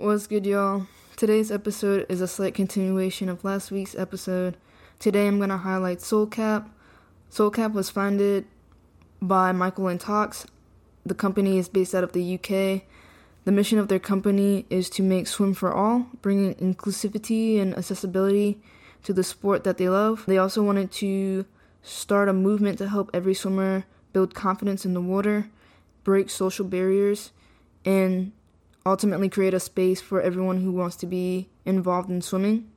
What's good, y'all? Today's episode is a slight continuation of last week's episode. Today I'm going to highlight SoulCap. SoulCap was founded by Michael and Toks. The company is based out of the UK. The mission of their company is to make swim for all, bringing inclusivity and accessibility to the sport that they love. They also wanted to start a movement to help every swimmer build confidence in the water, break social barriers, and ultimately create a space for everyone who wants to be involved in swimming.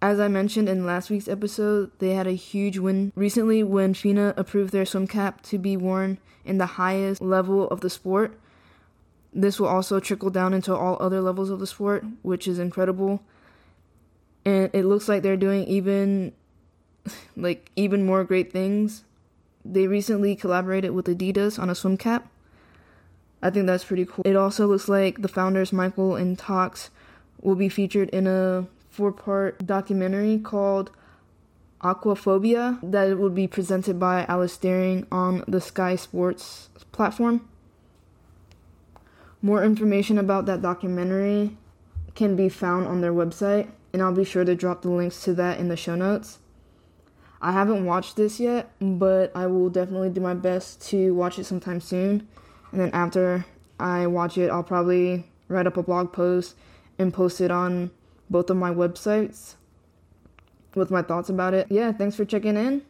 As I mentioned in last week's episode, they had a huge win recently when FINA approved their swim cap to be worn in the highest level of the sport. This will also trickle down into all other levels of the sport, which is incredible. And it looks like they're doing even like even more great things. They recently collaborated with Adidas on a swim cap I think that's pretty cool. It also looks like the founders, Michael and Toks, will be featured in a four part documentary called Aquaphobia that will be presented by Alice Dearing on the Sky Sports platform. More information about that documentary can be found on their website, and I'll be sure to drop the links to that in the show notes. I haven't watched this yet, but I will definitely do my best to watch it sometime soon and then after I watch it, I'll probably write up a blog post and post it on both of my websites with my thoughts about it. Yeah, thanks for checking in.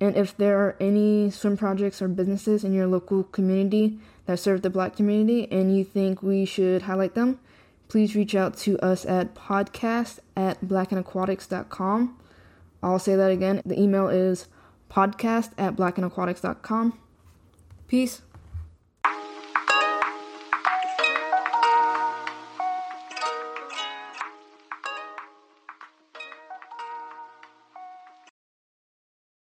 And if there are any swim projects or businesses in your local community that serve the black community and you think we should highlight them, please reach out to us at podcast at blackandaquatics.com. I'll say that again. The email is podcast at blackandaquatics.com. Peace.